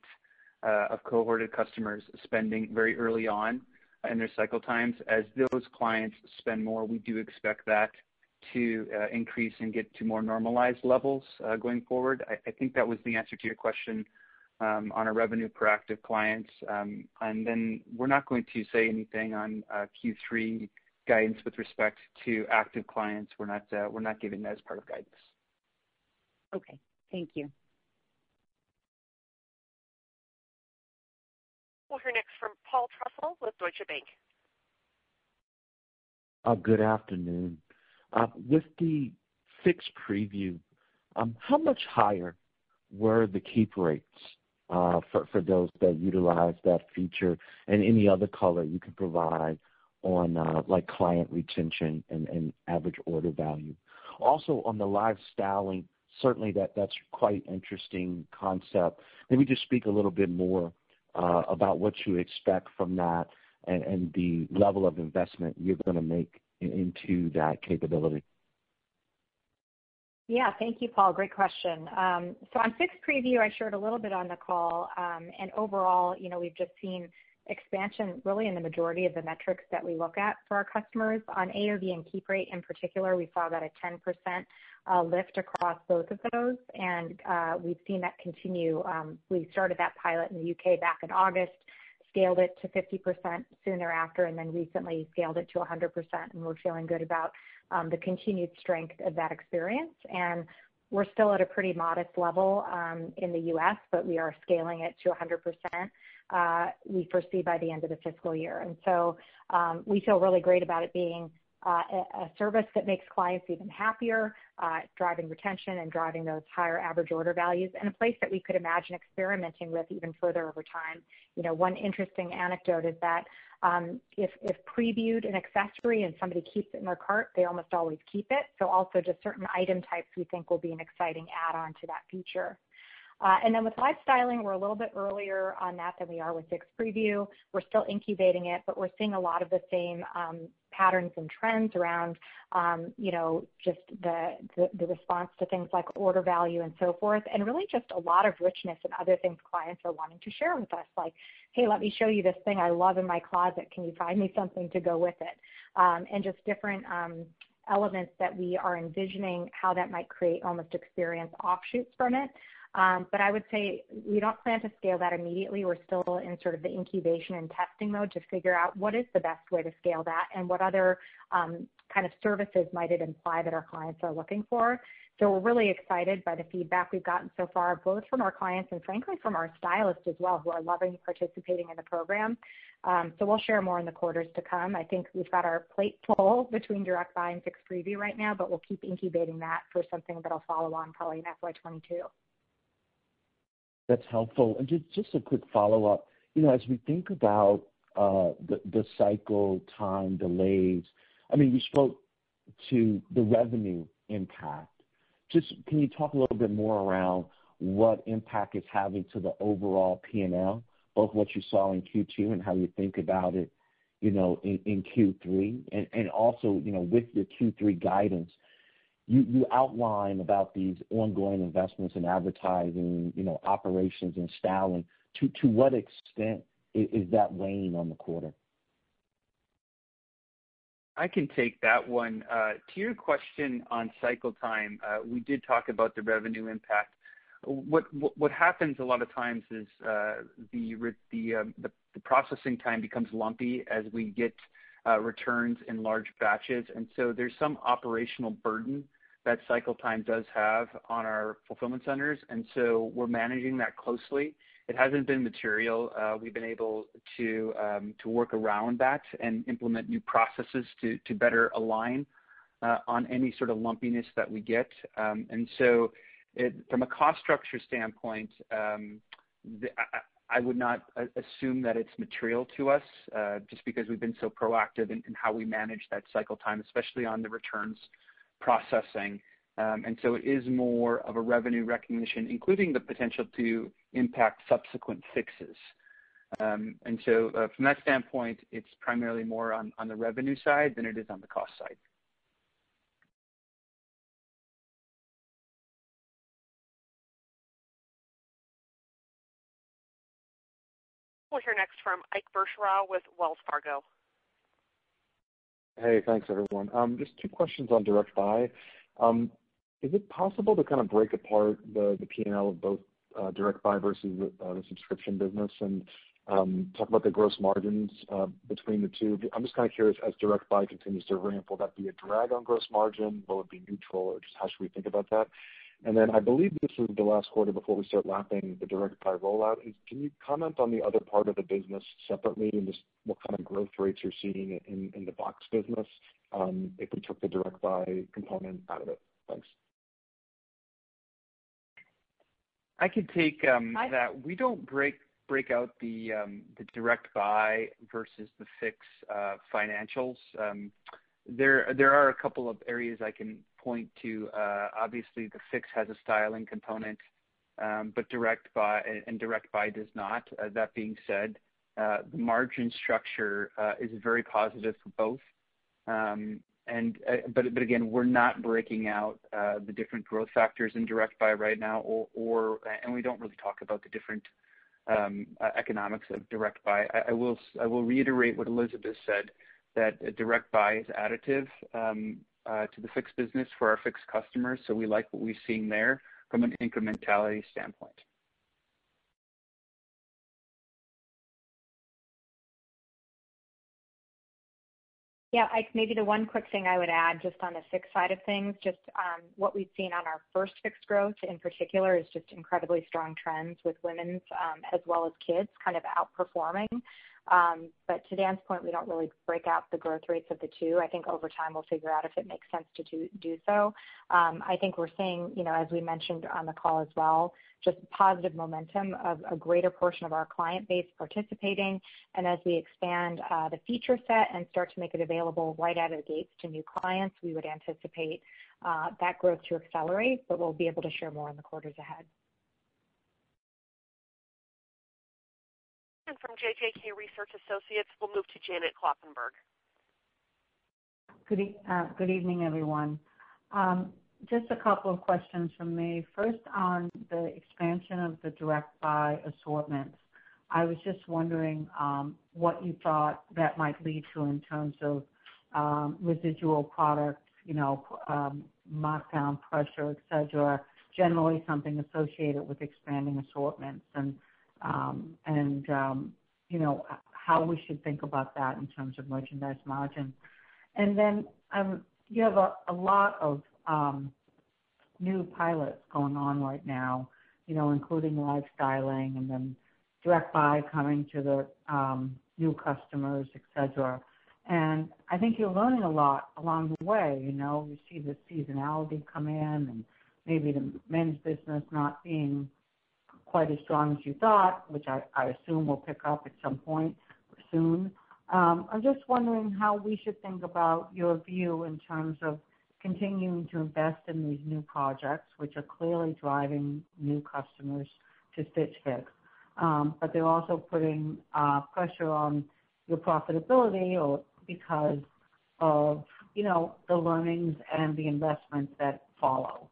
uh, of cohorted customers spending very early on in their cycle times. As those clients spend more, we do expect that to uh, increase and get to more normalized levels uh, going forward. I think that was the answer to your question um, on our revenue per active clients. Um, and then we're not going to say anything on Q3 guidance with respect to active clients. We're not giving that as part of guidance. Okay. Thank you. We'll hear next from Paul Trussell with Deutsche Bank. Uh, good afternoon. Uh, with the Fix Preview, um, how much higher were the keep rates uh, for those that utilized that feature? And any other color you can provide on like client retention and average order value. Also, on the live styling, certainly that's quite interesting concept. Maybe just speak a little bit more about what you expect from that and the level of investment you're going to make into that capability. Yeah. Thank you, Paul. Great question. Um so on Fix Preview, I shared a little bit on the call. Um and overall, you know, we've just seen expansion really in the majority of the metrics that we look at for our customers. On AOV and keep rate in particular, we saw about a 10% uh, lift across both of those, and uh, we've seen that continue. Um, we started that pilot in the U.K. back in August, scaled it to 50% soon thereafter, and then recently scaled it to 100%, and we're feeling good about um, the continued strength of that experience. We're still at a pretty modest level um, in the U.S., but we are scaling it to 100%, uh, we foresee by the end of the fiscal year. And so um we feel really great about it being uh, a service that makes clients even happier, uh, driving retention and driving those higher average order values, and a place that we could imagine experimenting with even further over time. You know, one interesting anecdote is that Um, if previewed an accessory and somebody keeps it in their cart, they almost always keep it. So also just certain item types we think will be an exciting add-on to that feature. Uh, and then with live styling, we're a little bit earlier on that than we are with Fix Preview. We're still incubating it, but we're seeing a lot of the same um, patterns and trends around um, you know, just the response to things like order value and so forth, and really just a lot of richness and other things clients are wanting to share with us, like, "Hey, let me show you this thing I love in my closet. Can you find me something to go with it?" Um, and just different elements that we are envisioning how that might create almost experience offshoots from it. Um, I would say we don't plan to scale that immediately. We're still in sort of the incubation and testing mode to figure out what is the best way to scale that and what other um, kind of services might it imply that our clients are looking for. So we're really excited by the feedback we've gotten so far, both from our clients and frankly from our stylists as well, who are loving participating in the program. Um, so we'll share more in the quarters to come. I think we've got our plate full between Direct Buy and Fix Preview right now, but we'll keep incubating that for something that'll follow on probably in FY 2022. That's helpful. And just just a quick follow-up. You know, as we think about uh the cycle time delays, I mean, you spoke to the revenue impact. Just can you talk a little bit more around what impact it's having to the overall P&L, both what you saw in Q2 and how you think about it you know, in Q3? Also, you know, with your Q3 guidance, you outline about these ongoing investments in advertising, you know, operations, and styling. To what extent is that weighing on the quarter? I can take that one. Uh, to your question on cycle time, uh, we did talk about the revenue impact. What happens a lot of times is uh, um, the processing time becomes lumpy as we get returns in large batches. And so there's some operational burden that cycle time does have on our fulfillment centers. And so we're managing that closely. It hasn't been material. Uh, we've been able um, to work around that and implement new processes to better align uh, on any sort of lumpiness that we get. Um, and so from a cost structure standpoint, um, I would not uh, assume that it's material to us, just because we've been so proactive in how we manage that cycle time, especially on the returns processing. Um, and so it is more of a revenue recognition, including the potential to impact subsequent Fixes. Um, and so uh, from that standpoint, it's primarily more on the revenue side than it is on the cost side. We'll hear next from Ike Boruchow with Wells Fargo. Hey, thanks everyone. Um, just two questions on Direct Buy. Um, is it possible to kind of break apart the P&L of both uh, Direct Buy versus the uh, subscription business and um, talk about the gross margins uh, between the two? I'm just kind of curious, as Direct Buy continues to ramp, will that be a drag on gross margin? Will it be neutral, or just how should we think about that? I believe this is the last quarter before we start lapping the Direct Buy rollout. Can you comment on the other part of the business separately and just what kind of growth rates you're seeing in the box business? Um, if we took the Direct Buy component out of it? Thanks. I can take um, that. We don't break break out the um, the Direct Buy versus the Fix uh, financials. There there are a couple of areas I can point to. Uh, obviously, the Fix has a styling component, um, but Direct Buy and direct buy does not. Uh, that being said, uh, the margin structure is very positive for both. Um, and but but again, we're not breaking out the different growth factors in Direct Buy right now, or, or and we don't really talk about the different um, economics of Direct Buy. I will, I will reiterate what Elizabeth said, that Direct Buy is additive um, uh, to the Fix business for our Fix customers. So we like what we're seeing there from an incrementality standpoint. Yeah, Ike, maybe the one quick thing I would add just on the Fix side of things, just um, what we've seen on our first Fix growth in particular is just incredibly strong trends with women's um, as well as kids kind of outperforming. Um, to Dan's point, we don't really break out the growth rates of the two. I think over time, we'll figure out if it makes sense to do so. Um, I think we're seeing, you know, as we mentioned on the call as well, just positive momentum of a greater portion of our client base participating. And as we expand uh, the feature set and start to make it available right out of the gates to new clients, we would anticipate uh, that growth to accelerate, but we'll be able to share more in the quarters ahead. From JJK Research Associates, we'll move to Janet Kloppenburg. Good uh, evening, everyone. Um, just a couple of questions from me. First, on the expansion of the Direct Buy assortments. I was just wondering um, what you thought that might lead to in terms of um, residual products, you know, markdown pressure, et cetera, generally something associated with expanding assortments Um, and um, you know, how we should think about that in terms of merchandise margin. And then, um, you have a lot of new pilots going on right now, you know, including live styling and then Direct Buy coming to the new customers, et cetera. And I think you're learning a lot along the way. You know, you see the seasonality come in and maybe the men's business not being quite as strong as you thought, which I assume will pick up at some point soon. Um, I'm just wondering how we should think about your view in terms of continuing to invest in these new projects, which are clearly driving new customers to Stitch Fix. Um, but they're also putting uh, pressure on your profitability because of you know, the learnings and the investments that follow.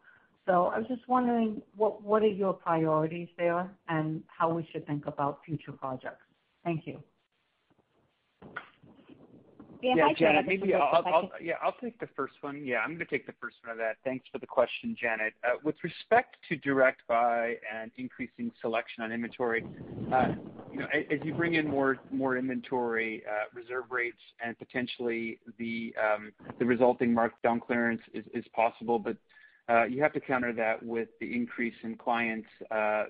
I was just wondering, what are your priorities there and how we should think about future projects? Thank you. Yeah, Janet, maybe I'll take the first one. Yeah, I'm going to take the first one of that. Thanks for the question, Janet. Uh, with respect to Direct Buy and increasing selection on inventory, uh, as you bring in more inventory, uh, reserve rates and potentially the um, resulting markdown clearance is possible. Uh, you have to counter that with the increase in clients, uh, uh,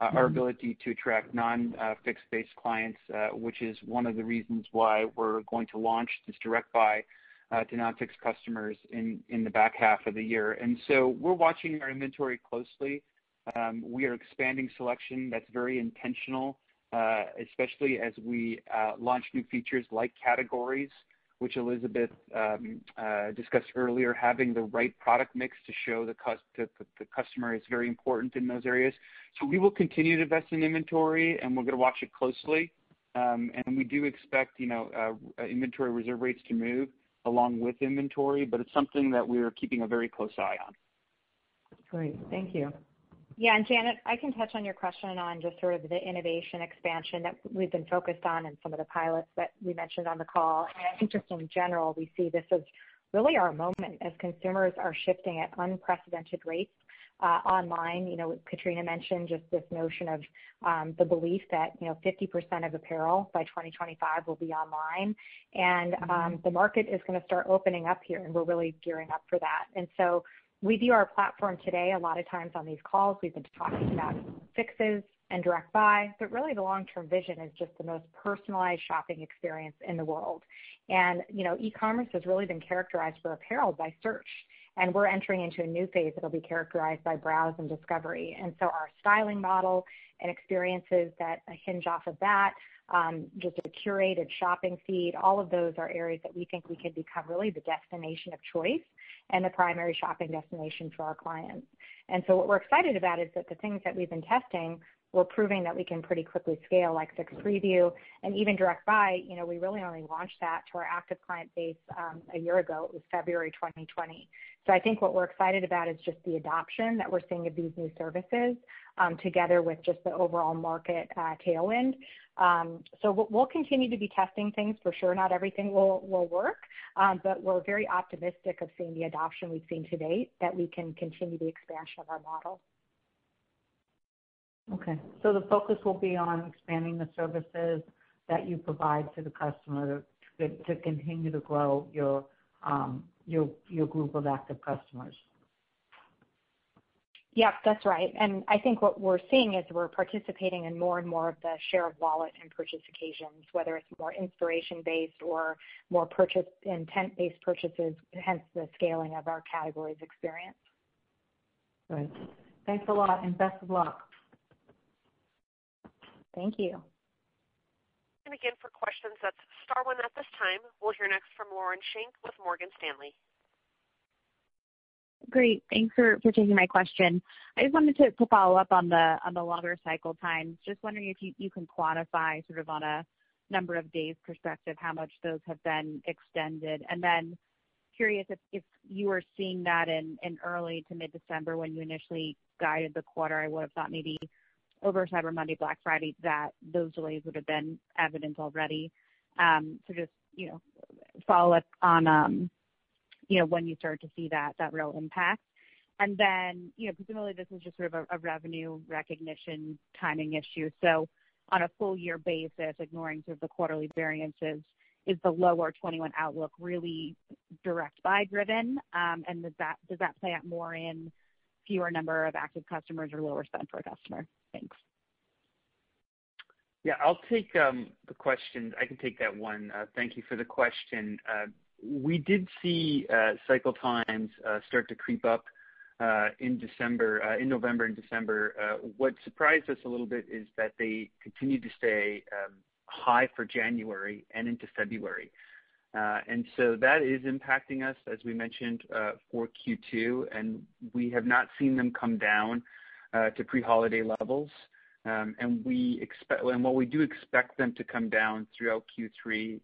our mm-hmm. ability to attract non-Fix based clients, which is one of the reasons why we're going to launch this Direct Buy to non-Fix customers in the back half of the year. And so we're watching our inventory closely. Um, we are expanding selection. That's very intentional, especially as we launch new features like categories, which Elizabeth um, uh, discussed earlier. Having the right product mix to show the customer is very important in those areas. So we will continue to invest in inventory, and we're going to watch it closely. Um and we do expect you know, uh, uh, inventory reserve rates to move along with inventory, but it's something that we're keeping a very close eye on. Great. Thank you. Yeah. And Janet, I can touch on your question on just sort of the innovation expansion that we've been focused on and some of the pilots that we mentioned on the call. I think just in general, we see this as really our moment as consumers are shifting at unprecedented rates uh, online. You know, Katrina mentioned just this notion of um, the belief that you know 50% of apparel by 2025 will be online. And mm-hmm. um the market is going to start opening up here, and we're really gearing up for that. We view our platform today, a lot of times on these calls, we've been talking about Fixes and Direct Buy, but really the long-term vision is just the most personalized shopping experience in the world. And, you know, e-commerce has really been characterized for apparel by search, and we're entering into a new phase that'll be characterized by browse and discovery. And so our styling model and experiences that hinge off of that, Um, just a curated shopping feed, all of those are areas that we think we can become really the destination of choice and the primary shopping destination for our clients. And so what we're excited about is that the things that we've been testing, we're proving that we can pretty quickly scale, like Fix Preview and even Direct Buy. You know, we really only launched that to our active client base um, a year ago. It was February 2020. I think what we're excited about is just the adoption that we're seeing of these new services, um, together with just the overall market uh, tailwind. Um, so we'll continue to be testing things. For sure, not everything will work. But we're very optimistic of seeing the adoption we've seen to date, that we can continue the expansion of our model. Okay. So the focus will be on expanding the services that you provide to the customer to continue to grow um, your your group of active customers. Yep, that's right. And I think what we're seeing is we're participating in more and more of the share of wallet and purchase occasions, whether it's more inspiration-based or more purchase intent-based purchases, hence the scaling of our categories experience. Great. Thanks a lot, and best of luck. Thank you. And again, for questions, that's star one at this time. We'll hear next from Lauren Schenk with Morgan Stanley. Great. Thanks for taking my question. I just wanted to follow up on the longer cycle times. Just wondering if you can quantify sort of on a number of days perspective, how much those have been extended. And then curious if you were seeing that in early to mid-December when you initially guided the quarter. I would've thought maybe over Cyber Monday, Black Friday, that those delays would've been evident already. Um, so just you know, follow up on um, you know, when you start to see that that real impact. And then, you know, presumably this is just sort of a revenue recognition timing issue. So on a full year basis, ignoring sort of the quarterly variances, is the lower 2021 outlook really Direct Buy driven? Um, and is that does that play out more in fewer number of active customers or lower spend per customer? Thanks. Yeah, I'll take um, the question. I can take that one. Uh, thank you for the question. Uh, we did see uh, cycle times start to creep up in November and December. What surprised us a little bit is that they continued to stay um, high for January and into February. Uh, that is impacting us, as we mentioned, uh, for Q2, and we have not seen them come down uh, to pre-holiday levels. Um and we expect and while we do expect them to come down throughout Q3,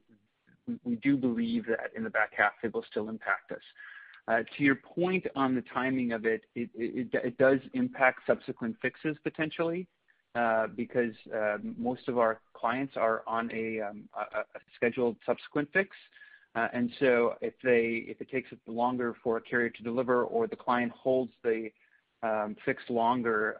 we do believe that in the back half, it will still impact us. To your point on the timing of it, it does impact subsequent Fixes potentially, Uh, because um, most of our clients are on a um, scheduled subsequent Fix. Uh and so if it takes longer for a carrier to deliver or the client holds the um, Fix longer,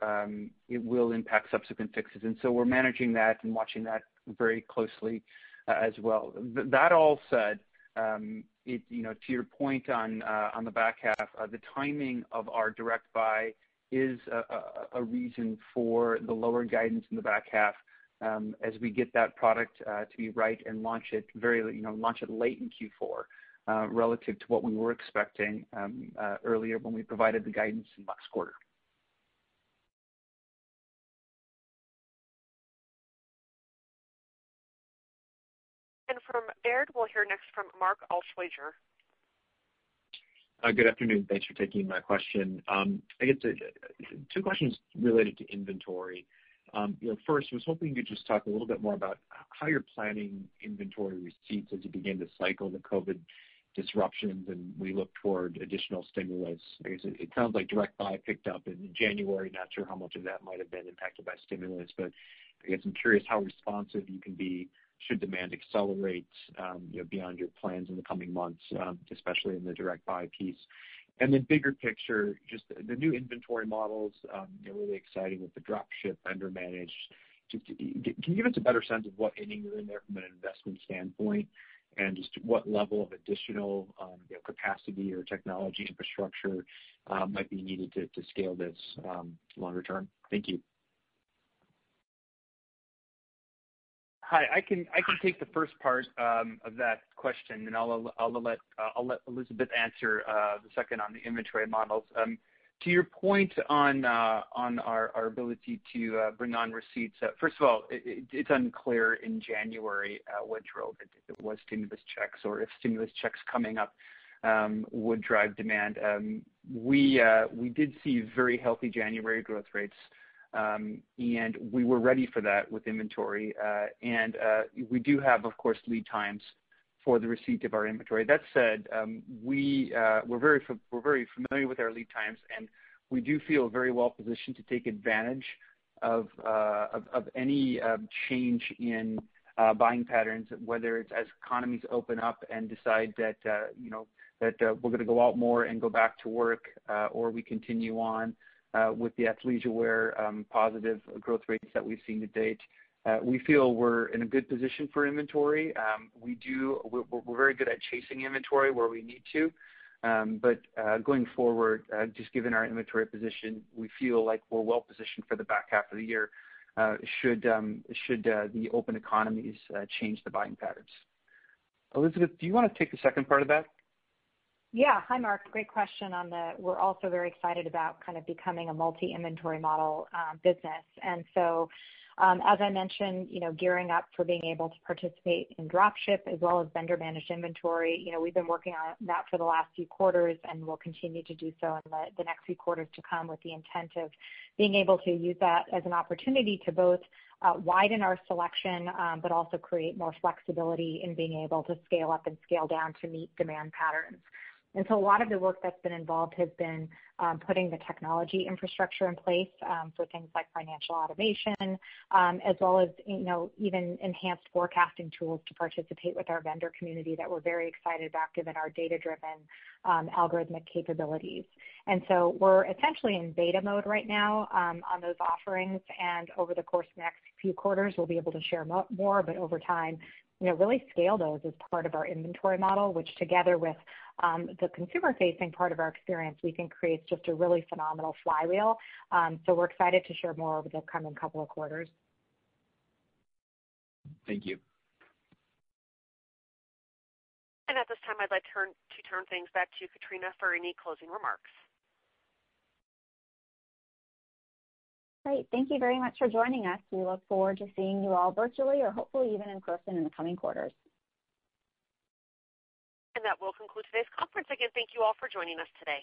it will impact subsequent Fixes. And so we're managing that and watching that very closely uh, as well. That all said, to your point on uh, the back half, the timing of our Direct Buy is a reason for the lower guidance in the back half um, as we get that product uh, to be right and launch it very late you know launch it late in Q4, uh, relative to what we were expecting um, uh, earlier when we provided the guidance in last quarter. And from Baird, we'll hear next from Mark Altschwager. Uh, good afternoon. Thanks for taking my question. Um, I guess uh, two questions related to inventory. Um, first, I was hoping you could just talk a little bit more about how you're planning inventory receipts as you begin to cycle the COVID disruptions and we look toward additional stimulus. I guess it sounds like Direct Buy picked up in January. Not sure how much of that might have been impacted by stimulus, but I guess I'm curious how responsive you can be should demand accelerate um, beyond your plans in the coming months, um, especially in the Direct Buy piece. Bigger picture, just the new inventory models, um, really exciting with the drop ship vendor managed. Can you give us a better sense of what inning you're in there from an investment standpoint, and just what level of additional capacity or technology infrastructure uh, might be needed to scale this longer term? Thank you. Hi. I can I can take the first part um, of that question, and I'll I'll let uh I'll let Elizabeth answer uh, the second on the inventory models. Um, to your point on uh on our ability to uh, bring on receipts, uh, first of all, it's unclear in January what drove it, if it was stimulus checks or if stimulus checks coming up um, would drive demand. We uh we did see very healthy January growth rates, Um, we were ready for that with inventory. Uh, and uh, we do have, of course, lead times for the receipt of our inventory. That said, um, uh, we're very familiar with our lead times, and we do feel very well positioned to take advantage of any um, change in buying patterns, whether it's as economies open up and decide that we're going to go out more and go back to work, or we continue on Uh, with the athleisure wear um, positive growth rates that we've seen to date. Uh, we feel we're in a good position for inventory. Um We're very good at chasing inventory where we need to. Um, but uh, going forward, just given our inventory position, we feel like we're well positioned for the back half of the year Uh should um, the open economies change the buying patterns. Elizabeth, do you want to take the second part of that? Yeah. Hi, Mark. Great question. On the. We're also very excited about kind of becoming a multi-inventory model um, business. And so, um, as I mentioned, you know, gearing up for being able to participate in dropship as well as vendor-managed inventory. You know, we've been working on that for the last few quarters, and we'll continue to do so in the next few quarters to come with the intent of being able to use that as an opportunity to both uh, widen our selection, um, but also create more flexibility in being able to scale up and scale down to meet demand patterns. And so a lot of the work that's been involved has been um, putting the technology infrastructure in place um, for things like financial automation, um, as well as you know even enhanced forecasting tools to participate with our vendor community that we're very excited about given our data-driven algorithmic capabilities. And so we're essentially in beta mode right now on those offerings, and over the course of the next few quarters, we'll be able to share more, but over time, you know, really scale those as part of our inventory model, which together with Um, the consumer-facing part of our experience, we think creates just a really phenomenal flywheel. Um, so we're excited to share more over the coming couple of quarters. Thank you. And at this time, I'd like to turn things back to Katrina for any closing remarks. Great. Thank you very much for joining us. We look forward to seeing you all virtually or hopefully even in person in the coming quarters. That will conclude today's conference. Again, thank you all for joining us today.